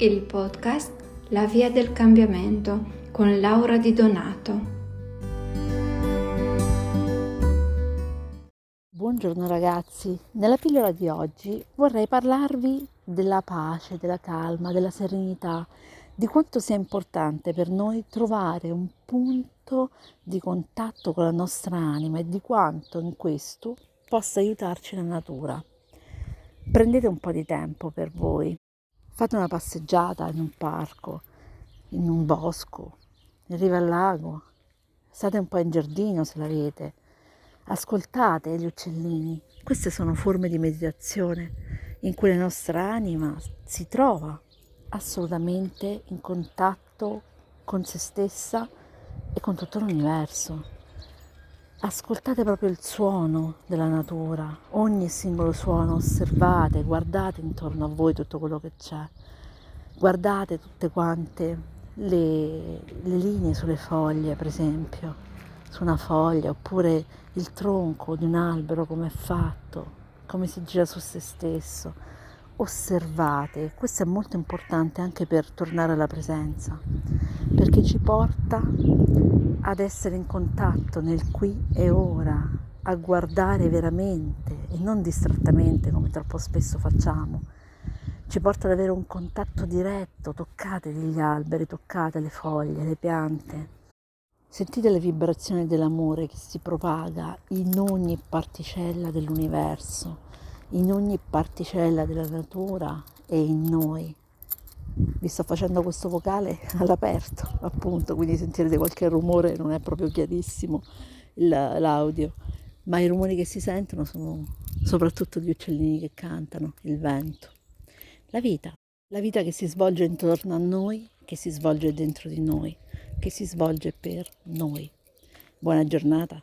il podcast La via del cambiamento con Laura Di Donato. Buongiorno ragazzi, nella pillola di oggi vorrei parlarvi della pace, della calma, della serenità, di quanto sia importante per noi trovare un punto di contatto con la nostra anima e di quanto in questo possa aiutarci la natura. Prendete un po' di tempo per voi, fate una passeggiata in un parco, in un bosco, in riva al lago, state un po' in giardino se l'avete, ascoltate gli uccellini. Queste sono forme di meditazione in cui la nostra anima si trova assolutamente in contatto con se stessa e con tutto l'universo. Ascoltate proprio il suono della natura, ogni singolo suono, osservate, guardate intorno a voi tutto quello che c'è, guardate tutte quante le, le linee sulle foglie, per esempio, su una foglia, oppure il tronco di un albero come è fatto, come si gira su se stesso. Osservate, questo è molto importante anche per tornare alla presenza, perché ci porta ad essere in contatto nel qui e ora, a guardare veramente e non distrattamente come troppo spesso facciamo. Ci porta ad avere un contatto diretto, toccate gli alberi, toccate le foglie, le piante. Sentite le vibrazioni dell'amore che si propaga in ogni particella dell'universo, in ogni particella della natura e in noi vi sto facendo questo vocale all'aperto, appunto, quindi sentirete qualche rumore, non è proprio chiarissimo l'audio, ma i rumori che si sentono sono soprattutto gli uccellini che cantano, il vento, la vita, la vita che si svolge intorno a noi, che si svolge dentro di noi, che si svolge per noi. Buona giornata.